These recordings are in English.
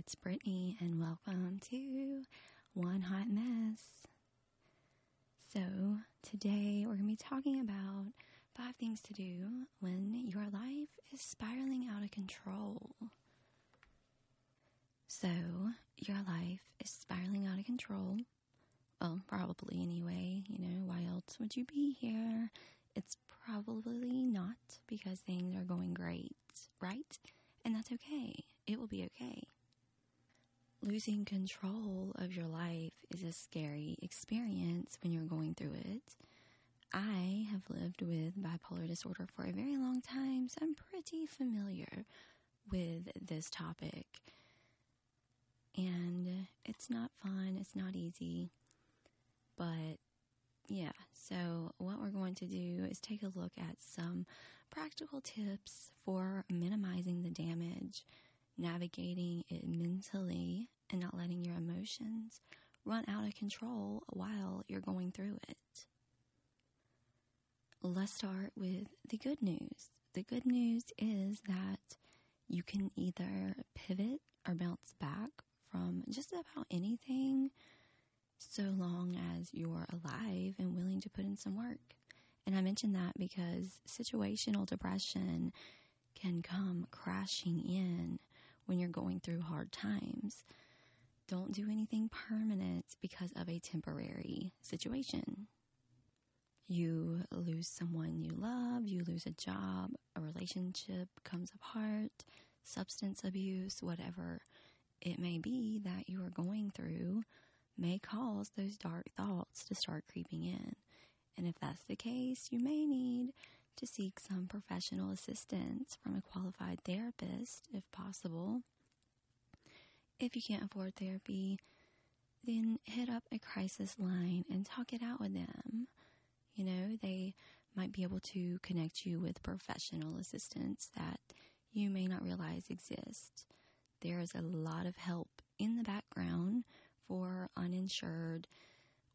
it's Brittany, and welcome to One Hot Mess. So, today we're going to be talking about five things to do when your life is spiraling out of control. So, your life is spiraling out of control. Well, probably anyway. You know, why else would you be here? It's probably not because things are going great, right? And that's okay. It will be okay. Losing control of your life is a scary experience when you're going through it. I have lived with bipolar disorder for a very long time, so I'm pretty familiar with this topic. And it's not fun, it's not easy, but yeah, so what we're going to do is take a look at some practical tips for minimizing the damage navigating it mentally and not letting your emotions run out of control while you're going through it. Let's start with the good news. The good news is that you can either pivot or bounce back from just about anything so long as you're alive and willing to put in some work. And I mention that because situational depression can come crashing in when you're going through hard times. Don't do anything permanent because of a temporary situation. You lose someone you love, you lose a job, a relationship comes apart, substance abuse, whatever it may be that you are going through may cause those dark thoughts to start creeping in. And if that's the case, you may need to seek some professional assistance from a qualified therapist if possible. If you can't afford therapy, then hit up a crisis line and talk it out with them. You know, they might be able to connect you with professional assistance that you may not realize exists. There is a lot of help in the background for uninsured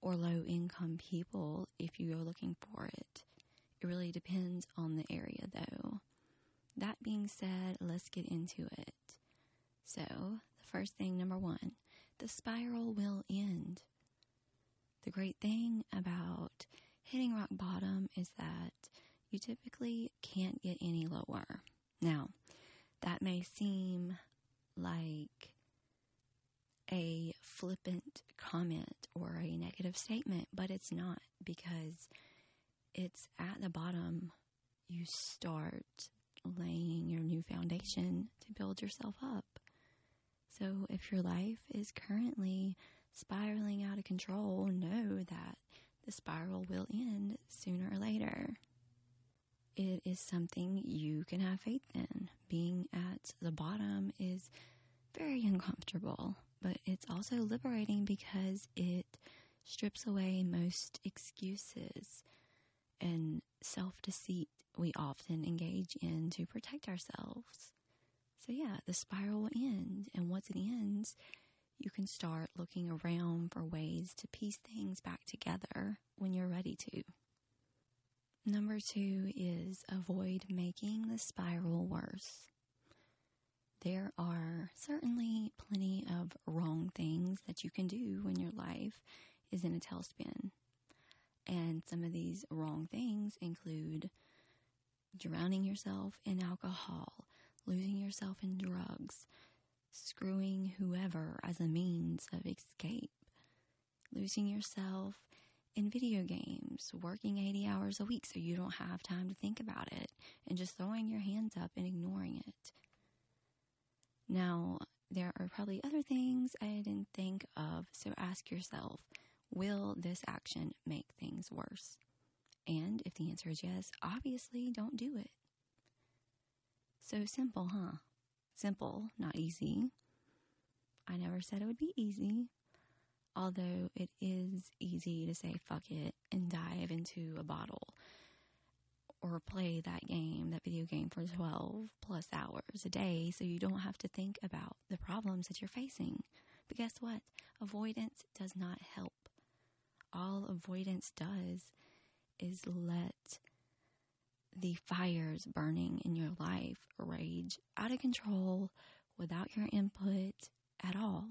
or low income people if you are looking for it. It really depends on the area though. That being said, let's get into it. So, the first thing, number one, the spiral will end. The great thing about hitting rock bottom is that you typically can't get any lower. Now, that may seem like a flippant comment or a negative statement, but it's not because it's at the bottom you start laying your new foundation to build yourself up. So if your life is currently spiraling out of control, know that the spiral will end sooner or later. It is something you can have faith in. Being at the bottom is very uncomfortable, but it's also liberating because it strips away most excuses and self deceit we often engage in to protect ourselves. So, yeah, the spiral will end, and once it ends, you can start looking around for ways to piece things back together when you're ready to. Number two is avoid making the spiral worse. There are certainly plenty of wrong things that you can do when your life is in a tailspin. And some of these wrong things include drowning yourself in alcohol, losing yourself in drugs, screwing whoever as a means of escape, losing yourself in video games, working 80 hours a week so you don't have time to think about it, and just throwing your hands up and ignoring it. Now, there are probably other things I didn't think of, so ask yourself will this action make things worse? And if the answer is yes, obviously don't do it. So simple, huh? Simple, not easy. I never said it would be easy, although it is easy to say fuck it and dive into a bottle or play that game, that video game for 12 plus hours a day so you don't have to think about the problems that you're facing. But guess what? Avoidance does not help. All avoidance does is let the fires burning in your life rage out of control without your input at all.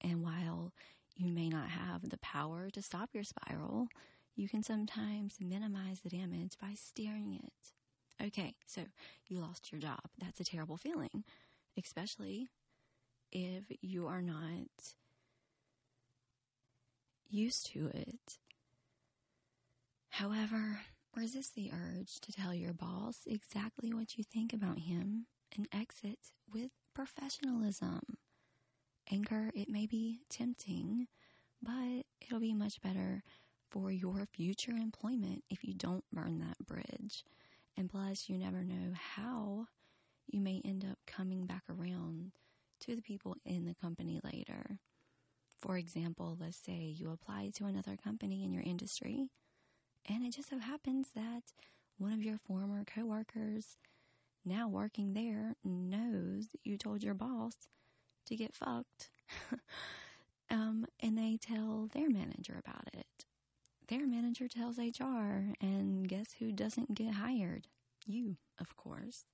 And while you may not have the power to stop your spiral, you can sometimes minimize the damage by steering it. Okay, so you lost your job. That's a terrible feeling, especially if you are not used to it. However, resist the urge to tell your boss exactly what you think about him and exit with professionalism. Anger, it may be tempting, but it'll be much better for your future employment if you don't burn that bridge. And plus, you never know how you may end up coming back around to the people in the company later. For example, let's say you apply to another company in your industry, and it just so happens that one of your former coworkers now working there knows that you told your boss to get fucked. um, and they tell their manager about it. Their manager tells HR, and guess who doesn't get hired? You, of course.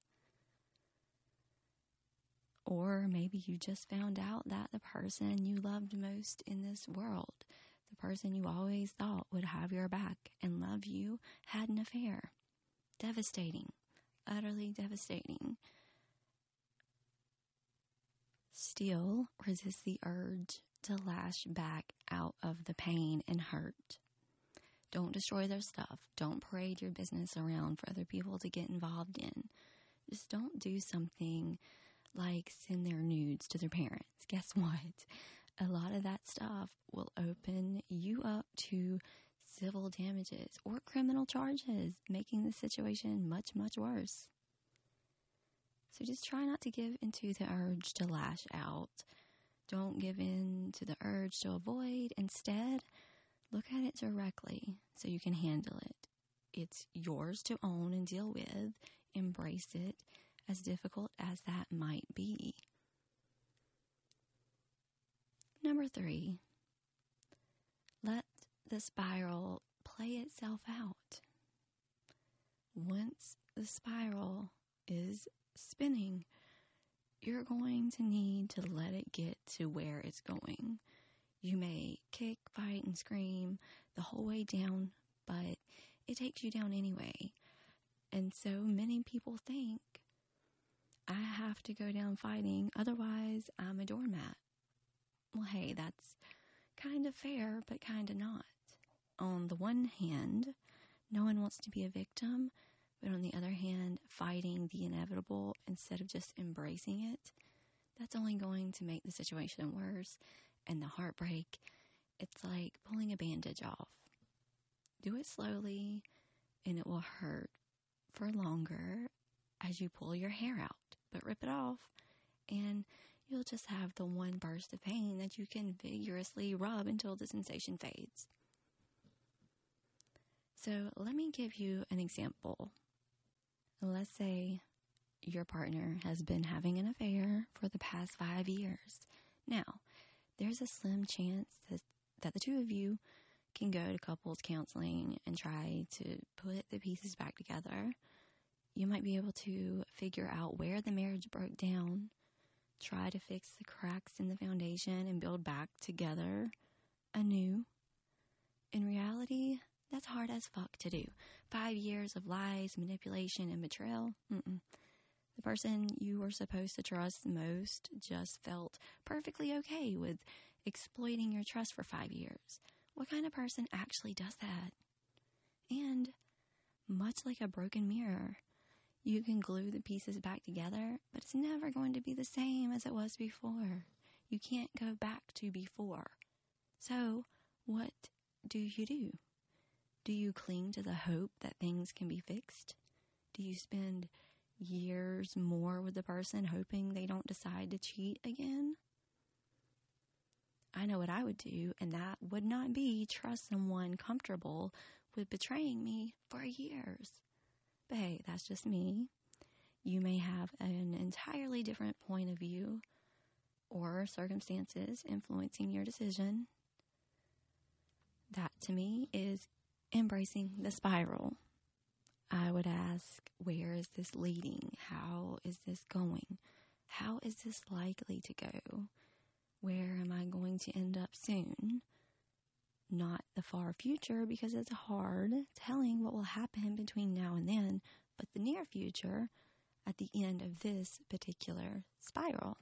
Or maybe you just found out that the person you loved most in this world, the person you always thought would have your back and love you, had an affair. Devastating. Utterly devastating. Still resist the urge to lash back out of the pain and hurt. Don't destroy their stuff. Don't parade your business around for other people to get involved in. Just don't do something like send their nudes to their parents. Guess what? A lot of that stuff will open you up to civil damages or criminal charges, making the situation much, much worse. So just try not to give into the urge to lash out. Don't give in to the urge to avoid. Instead, look at it directly so you can handle it. It's yours to own and deal with. Embrace it, as difficult as that might be. Number three, let the spiral play itself out. Once the spiral is spinning, you're going to need to let it get to where it's going. You may kick, fight, and scream the whole way down, but it takes you down anyway. And so many people think I have to go down fighting, otherwise, I'm a doormat. Well, hey, that's kind of fair, but kind of not. On the one hand, no one wants to be a victim, but on the other hand, fighting the inevitable instead of just embracing it, that's only going to make the situation worse. And the heartbreak, it's like pulling a bandage off. Do it slowly, and it will hurt for longer as you pull your hair out but rip it off, and you'll just have the one burst of pain that you can vigorously rub until the sensation fades. So, let me give you an example. Let's say your partner has been having an affair for the past five years. Now, there's a slim chance that, that the two of you can go to couples counseling and try to put the pieces back together you might be able to figure out where the marriage broke down, try to fix the cracks in the foundation, and build back together anew. In reality, that's hard as fuck to do. Five years of lies, manipulation, and betrayal. Mm-mm. The person you were supposed to trust most just felt perfectly okay with exploiting your trust for five years. What kind of person actually does that? And much like a broken mirror, you can glue the pieces back together, but it's never going to be the same as it was before. You can't go back to before. So, what do you do? Do you cling to the hope that things can be fixed? Do you spend years more with the person hoping they don't decide to cheat again? I know what I would do, and that would not be trust someone comfortable with betraying me for years. But hey, that's just me. You may have an entirely different point of view or circumstances influencing your decision. That to me is embracing the spiral. I would ask, where is this leading? How is this going? How is this likely to go? where am I going to end up soon? Not the far future because it's hard telling what will happen between now and then, but the near future at the end of this particular spiral.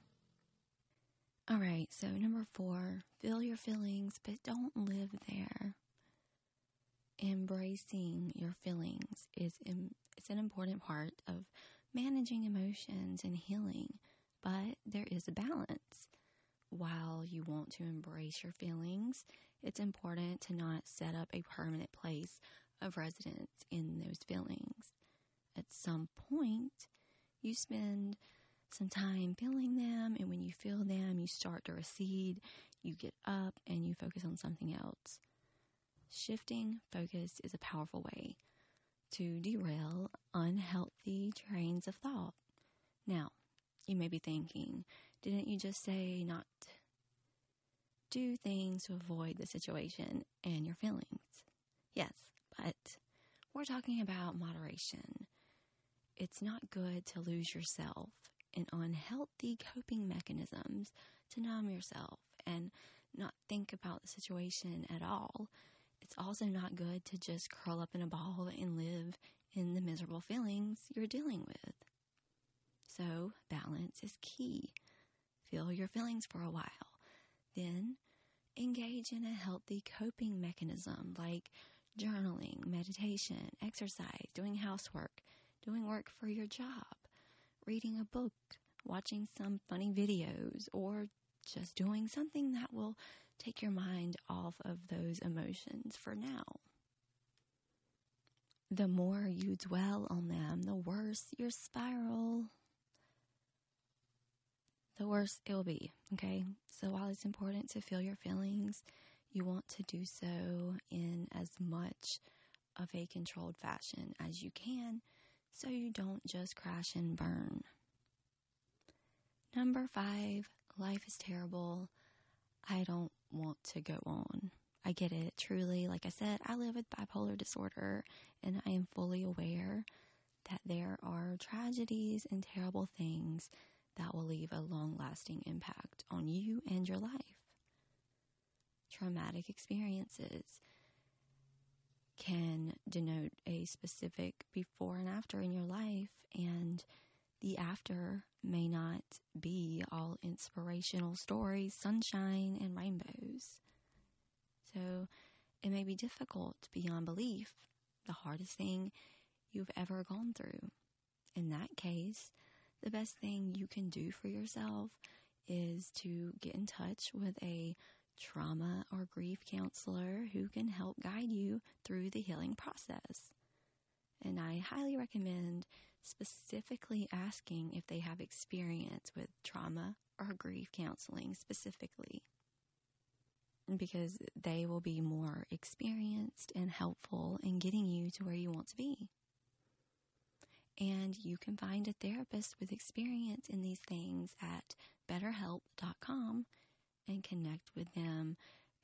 All right, so number four, feel your feelings, but don't live there. Embracing your feelings is it's an important part of managing emotions and healing, but there is a balance. While you want to embrace your feelings, it's important to not set up a permanent place of residence in those feelings. At some point, you spend some time feeling them, and when you feel them, you start to recede, you get up, and you focus on something else. Shifting focus is a powerful way to derail unhealthy trains of thought. Now, you may be thinking, didn't you just say not do things to avoid the situation and your feelings? Yes, but we're talking about moderation. It's not good to lose yourself in unhealthy coping mechanisms to numb yourself and not think about the situation at all. It's also not good to just curl up in a ball and live in the miserable feelings you're dealing with. So, balance is key. Feel your feelings for a while. Engage in a healthy coping mechanism like journaling, meditation, exercise, doing housework, doing work for your job, reading a book, watching some funny videos, or just doing something that will take your mind off of those emotions for now. The more you dwell on them, the worse your spiral, the worse it will be. Okay. So while it's important to feel your feelings, you want to do so in as much of a controlled fashion as you can so you don't just crash and burn. Number five, life is terrible. I don't want to go on. I get it, truly. Like I said, I live with bipolar disorder and I am fully aware that there are tragedies and terrible things that will leave a long lasting impact on you and your life. Traumatic experiences can denote a specific before and after in your life, and the after may not be all inspirational stories, sunshine, and rainbows. So it may be difficult beyond belief, the hardest thing you've ever gone through. In that case, the best thing you can do for yourself is to get in touch with a trauma or grief counselor who can help guide you through the healing process. And I highly recommend specifically asking if they have experience with trauma or grief counseling specifically. Because they will be more experienced and helpful in getting you to where you want to be. And you can find a therapist with experience in these things at betterhelp.com and connect with them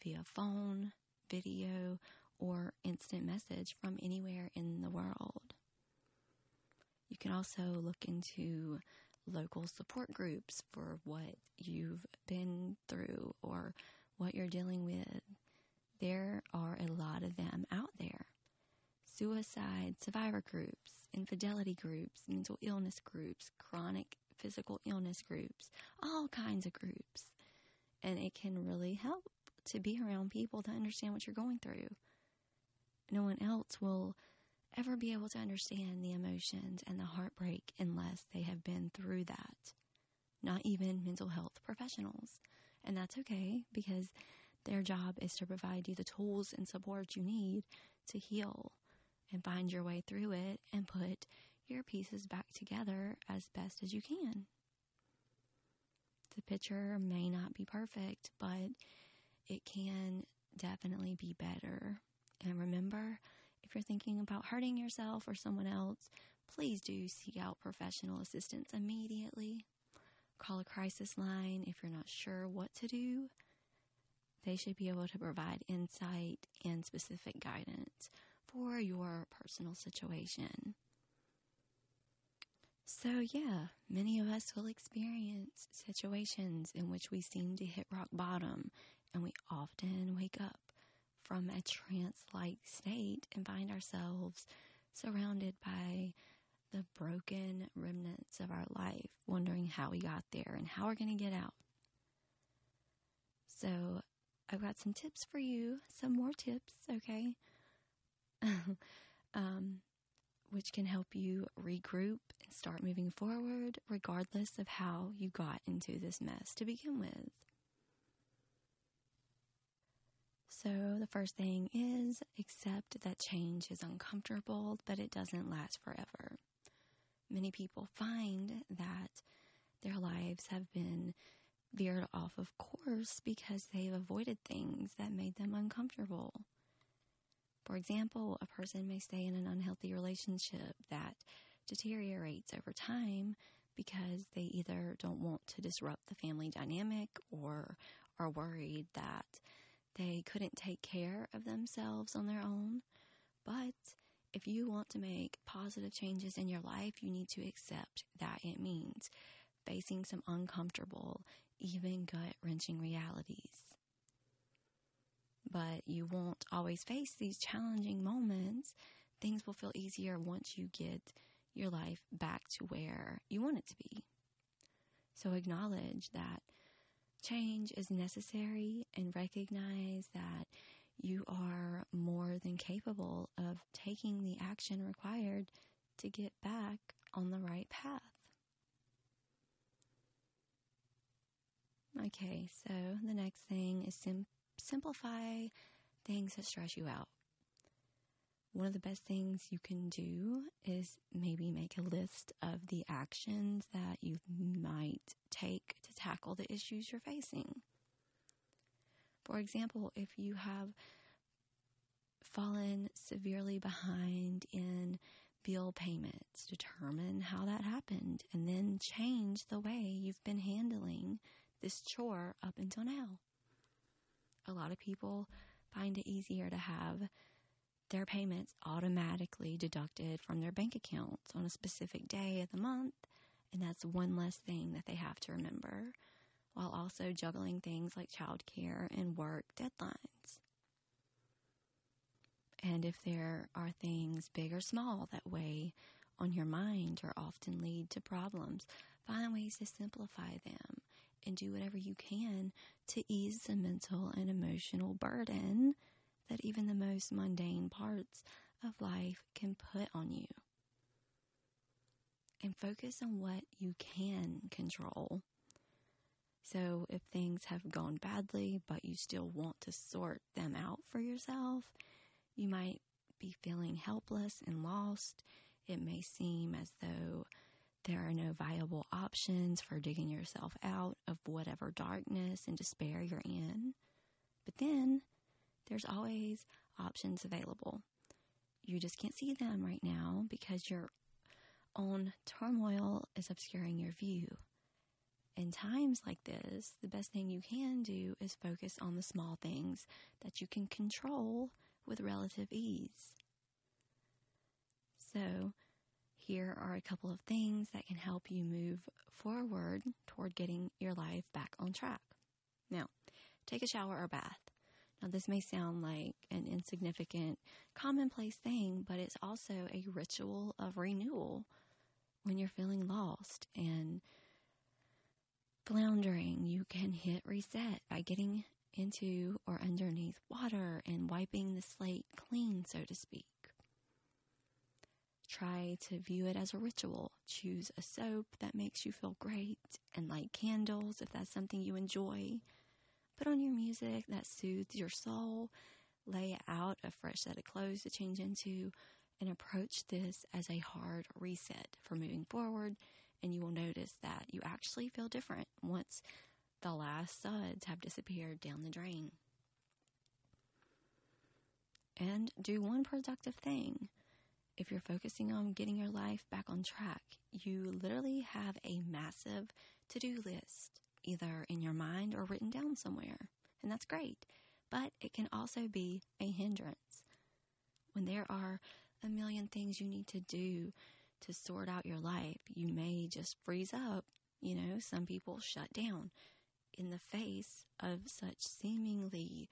via phone, video, or instant message from anywhere in the world. You can also look into local support groups for what you've been through or what you're dealing with. There are a lot of them out there. Suicide survivor groups, infidelity groups, mental illness groups, chronic physical illness groups, all kinds of groups. And it can really help to be around people to understand what you're going through. No one else will ever be able to understand the emotions and the heartbreak unless they have been through that. Not even mental health professionals. And that's okay because their job is to provide you the tools and support you need to heal and find your way through it and put your pieces back together as best as you can. The picture may not be perfect, but it can definitely be better. And remember, if you're thinking about hurting yourself or someone else, please do seek out professional assistance immediately. Call a crisis line if you're not sure what to do. They should be able to provide insight and specific guidance for your personal situation. So, yeah, many of us will experience situations in which we seem to hit rock bottom, and we often wake up from a trance like state and find ourselves surrounded by the broken remnants of our life, wondering how we got there and how we're going to get out. So, I've got some tips for you, some more tips, okay? um, which can help you regroup and start moving forward, regardless of how you got into this mess to begin with. So, the first thing is accept that change is uncomfortable, but it doesn't last forever. Many people find that their lives have been veered off of course because they've avoided things that made them uncomfortable. For example, a person may stay in an unhealthy relationship that deteriorates over time because they either don't want to disrupt the family dynamic or are worried that they couldn't take care of themselves on their own. But if you want to make positive changes in your life, you need to accept that it means facing some uncomfortable, even gut wrenching realities but you won't always face these challenging moments. Things will feel easier once you get your life back to where you want it to be. So acknowledge that change is necessary and recognize that you are more than capable of taking the action required to get back on the right path. Okay, so the next thing is sim- simplify things that stress you out. One of the best things you can do is maybe make a list of the actions that you might take to tackle the issues you're facing. For example, if you have fallen severely behind in bill payments, determine how that happened and then change the way you've been handling this chore up until now a lot of people find it easier to have their payments automatically deducted from their bank accounts on a specific day of the month. And that's one less thing that they have to remember while also juggling things like childcare and work deadlines. And if there are things big or small that weigh on your mind or often lead to problems, find ways to simplify them and do whatever you can to ease the mental and emotional burden that even the most mundane parts of life can put on you. And focus on what you can control. So, if things have gone badly, but you still want to sort them out for yourself, you might be feeling helpless and lost. It may seem as though there are no viable options for digging yourself out of whatever darkness and despair you're in. But then there's always options available. You just can't see them right now because your own turmoil is obscuring your view. In times like this, the best thing you can do is focus on the small things that you can control with relative ease. So, here are a couple of things that can help you move forward toward getting your life back on track. Now, take a shower or bath. Now, this may sound like an insignificant, commonplace thing, but it's also a ritual of renewal when you're feeling lost and floundering. You can hit reset by getting into or underneath water and wiping the slate clean, so to speak. Try to view it as a ritual. Choose a soap that makes you feel great and light candles if that's something you enjoy. Put on your music that soothes your soul. Lay out a fresh set of clothes to change into and approach this as a hard reset for moving forward. And you will notice that you actually feel different once the last suds have disappeared down the drain. And do one productive thing if you're focusing on getting your life back on track, you literally have a massive to do list, either in your mind or written down somewhere. And that's great. But it can also be a hindrance. When there are a million things you need to do to sort out your life. You may just freeze up. You know, some people shut down in the face of such seemingly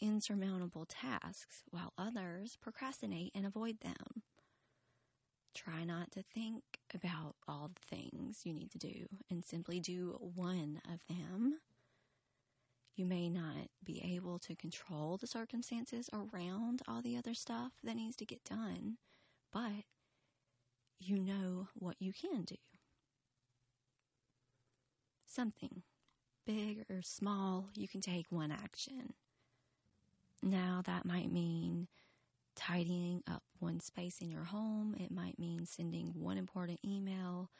insurmountable tasks, while others procrastinate and avoid them. Try not to think about all the things you need to do and simply do one of them. You may not be able to control the circumstances around all the other stuff that needs to get done, but you know what you can do. Something big or small, you can take one action. Now, that might mean tidying up one space in your home. It might mean sending one important email.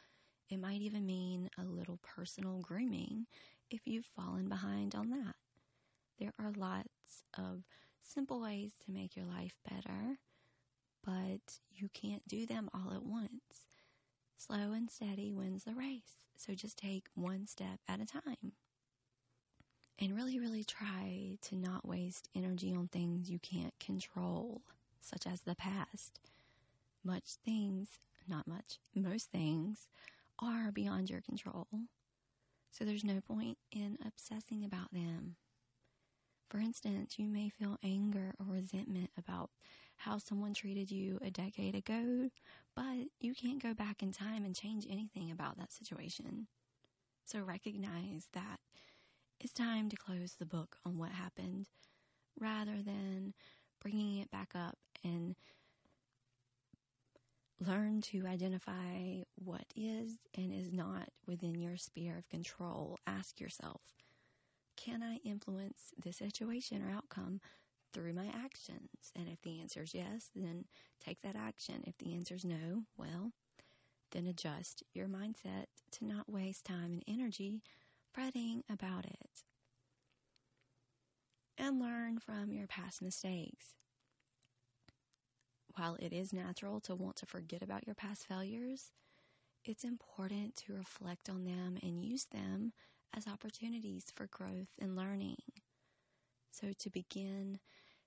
It might even mean a little personal grooming if you've fallen behind on that. There are lots of simple ways to make your life better, but you can't do them all at once. Slow and steady wins the race, so just take one step at a time. And really, really try to not waste energy on things you can't control such as the past. Much things, not much, most things are beyond your control. So there's no point in obsessing about them. For instance, you may feel anger or resentment about how someone treated you a decade ago, but you can't go back in time and change anything about that situation. So recognize that it's time to close the book on what happened rather than bringing it back up and learn to identify what is and is not within your sphere of control. Ask yourself, can I influence this situation or outcome through my actions? And if the answer is yes, then take that action. If the answer is no, well, then adjust your mindset to not waste time and energy fretting about it. And learn from your past mistakes while it is natural to want to forget about your past failures, it's important to reflect on them and use them as opportunities for growth and learning. So, to begin,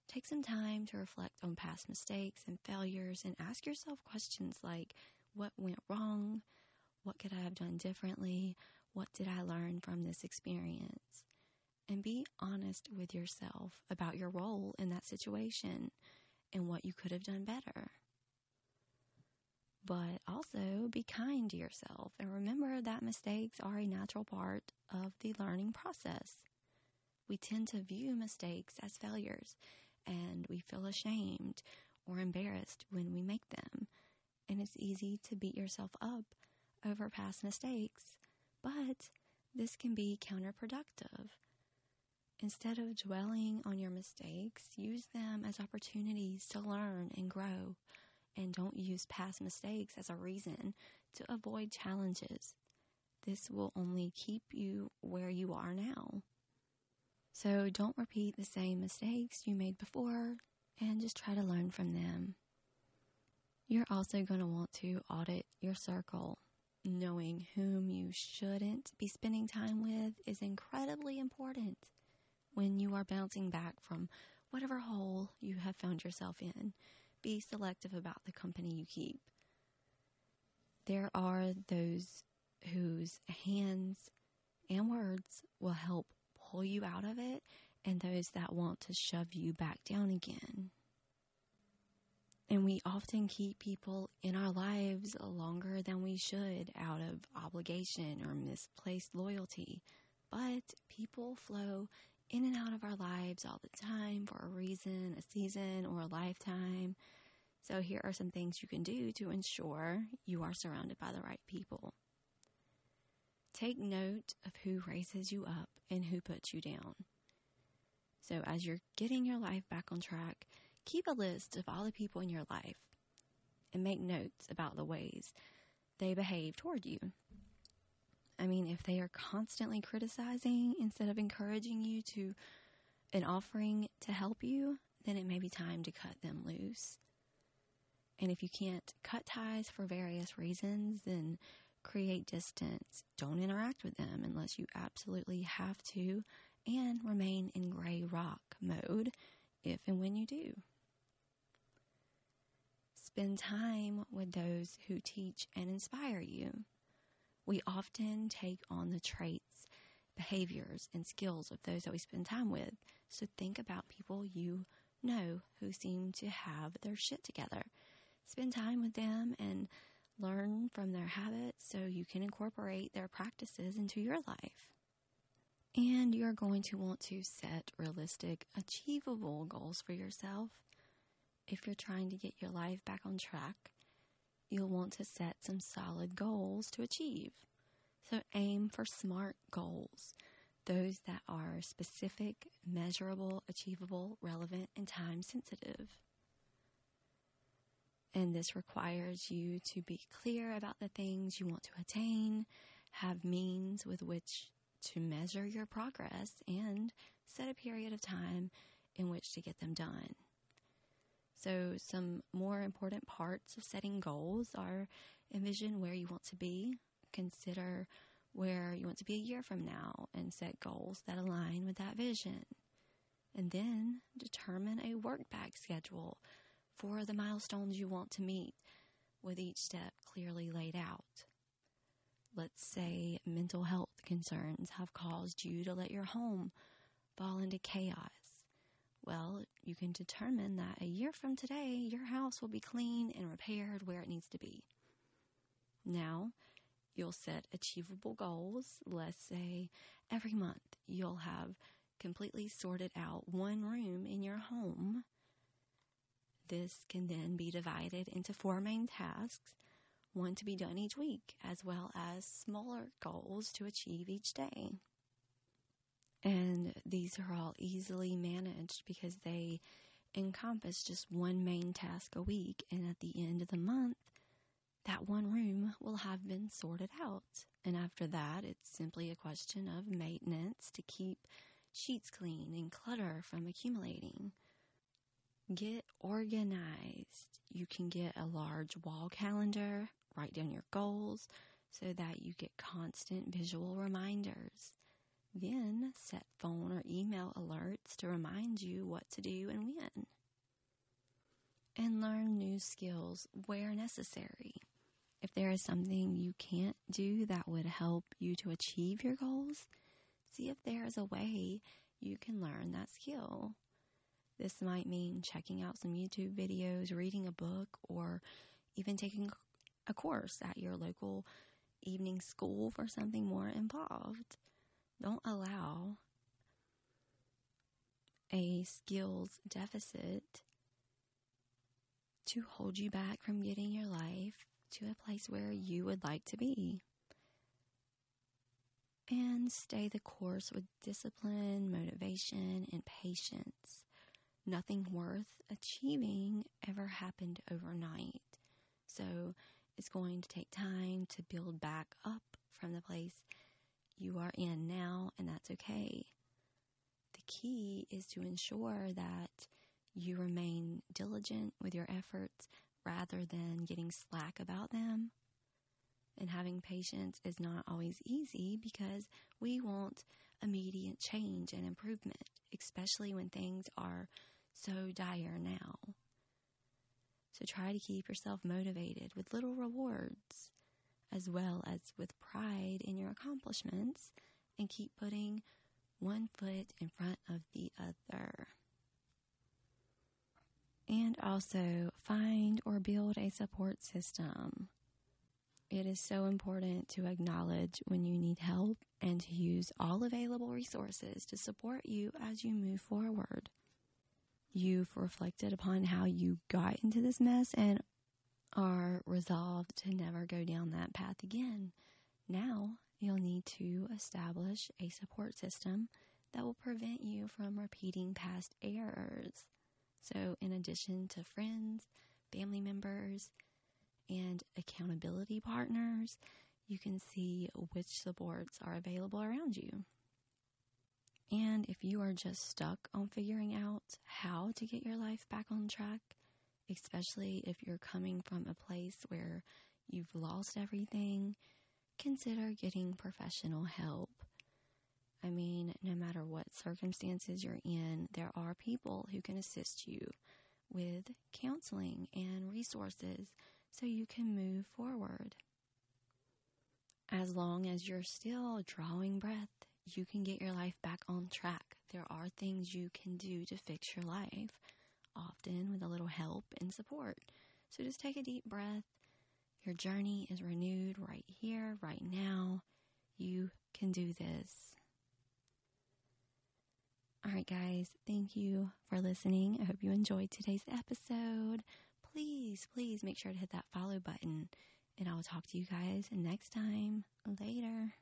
take some time to reflect on past mistakes and failures and ask yourself questions like what went wrong? What could I have done differently? What did I learn from this experience? And be honest with yourself about your role in that situation and what you could have done better. But also be kind to yourself and remember that mistakes are a natural part of the learning process. We tend to view mistakes as failures and we feel ashamed or embarrassed when we make them. And it's easy to beat yourself up over past mistakes, but this can be counterproductive. Instead of dwelling on your mistakes, use them as opportunities to learn and grow. And don't use past mistakes as a reason to avoid challenges. This will only keep you where you are now. So don't repeat the same mistakes you made before and just try to learn from them. You're also going to want to audit your circle. Knowing whom you shouldn't be spending time with is incredibly important when you are bouncing back from whatever hole you have found yourself in. Be selective about the company you keep. There are those whose hands and words will help pull you out of it, and those that want to shove you back down again. And we often keep people in our lives longer than we should out of obligation or misplaced loyalty. But people flow in and out of our lives all the time for a reason, a season, or a lifetime. So, here are some things you can do to ensure you are surrounded by the right people. Take note of who raises you up and who puts you down. So, as you're getting your life back on track, keep a list of all the people in your life and make notes about the ways they behave toward you. I mean, if they are constantly criticizing instead of encouraging you to and offering to help you, then it may be time to cut them loose. And if you can't cut ties for various reasons, then create distance. Don't interact with them unless you absolutely have to, and remain in gray rock mode if and when you do. Spend time with those who teach and inspire you. We often take on the traits, behaviors, and skills of those that we spend time with. So think about people you know who seem to have their shit together. Spend time with them and learn from their habits so you can incorporate their practices into your life. And you're going to want to set realistic, achievable goals for yourself. If you're trying to get your life back on track, you'll want to set some solid goals to achieve. So aim for SMART goals, those that are specific, measurable, achievable, relevant, and time sensitive. And this requires you to be clear about the things you want to attain, have means with which to measure your progress, and set a period of time in which to get them done. So, some more important parts of setting goals are envision where you want to be, consider where you want to be a year from now, and set goals that align with that vision. And then determine a work back schedule for the milestones you want to meet, with each step clearly laid out. Let's say mental health concerns have caused you to let your home fall into chaos. Well, you can determine that a year from today, your house will be clean and repaired where it needs to be. Now, you'll set achievable goals. Let's say every month you'll have completely sorted out one room in your home. This can then be divided into four main tasks one to be done each week, as well as smaller goals to achieve each day. And these are all easily managed because they encompass just one main task a week. And at the end of the month, that one room will have been sorted out. And after that, it's simply a question of maintenance to keep sheets clean and clutter from accumulating. Get organized. You can get a large wall calendar Write down your goals so that you get constant visual reminders. Then set phone or email alerts to remind you what to do and when. And learn new skills where necessary. If there is something you can't do that would help you to achieve your goals, see if there is a way you can learn that skill. This might mean checking out some YouTube videos, reading a book, or even taking a course at your local evening school for something more involved. Don't allow a skills deficit to hold you back from getting your life to a place where you would like to be. And stay the course with discipline, motivation, and patience. Nothing worth achieving ever happened overnight. So it's going to take time to build back up from the place you are in now, and that's okay. The key is to ensure that you remain diligent with your efforts rather than getting slack about them. And having patience is not always easy because we want immediate change and improvement, especially when things are so dire now. So try to keep yourself motivated with little rewards as well as with pride in your accomplishments and keep putting one foot in front of the other. And also find or build a support system. It is so important to acknowledge when you need help and to use all available resources to support you as you move forward you've reflected upon how you got into this mess and are resolved to never go down that path again. Now you'll need to establish a support system that will prevent you from repeating past errors. So, in addition to friends, family members, and accountability partners, you can see which supports are available around you. And if you are just stuck on figuring out how to get your life back on track, especially if you're coming from a place where you've lost everything, consider getting professional help. I mean, no matter what circumstances you're in, there are people who can assist you with counseling and resources so you can move forward. As long as you're still drawing breath, you can get your life back on track. There are things you can do to fix your life, often with a little help and support. So just take a deep breath. Your journey is renewed right here, right now. You can do this. All right, guys, thank you for listening. I hope you enjoyed today's episode. Please, please make sure to hit that follow button, and I will talk to you guys next time. Later.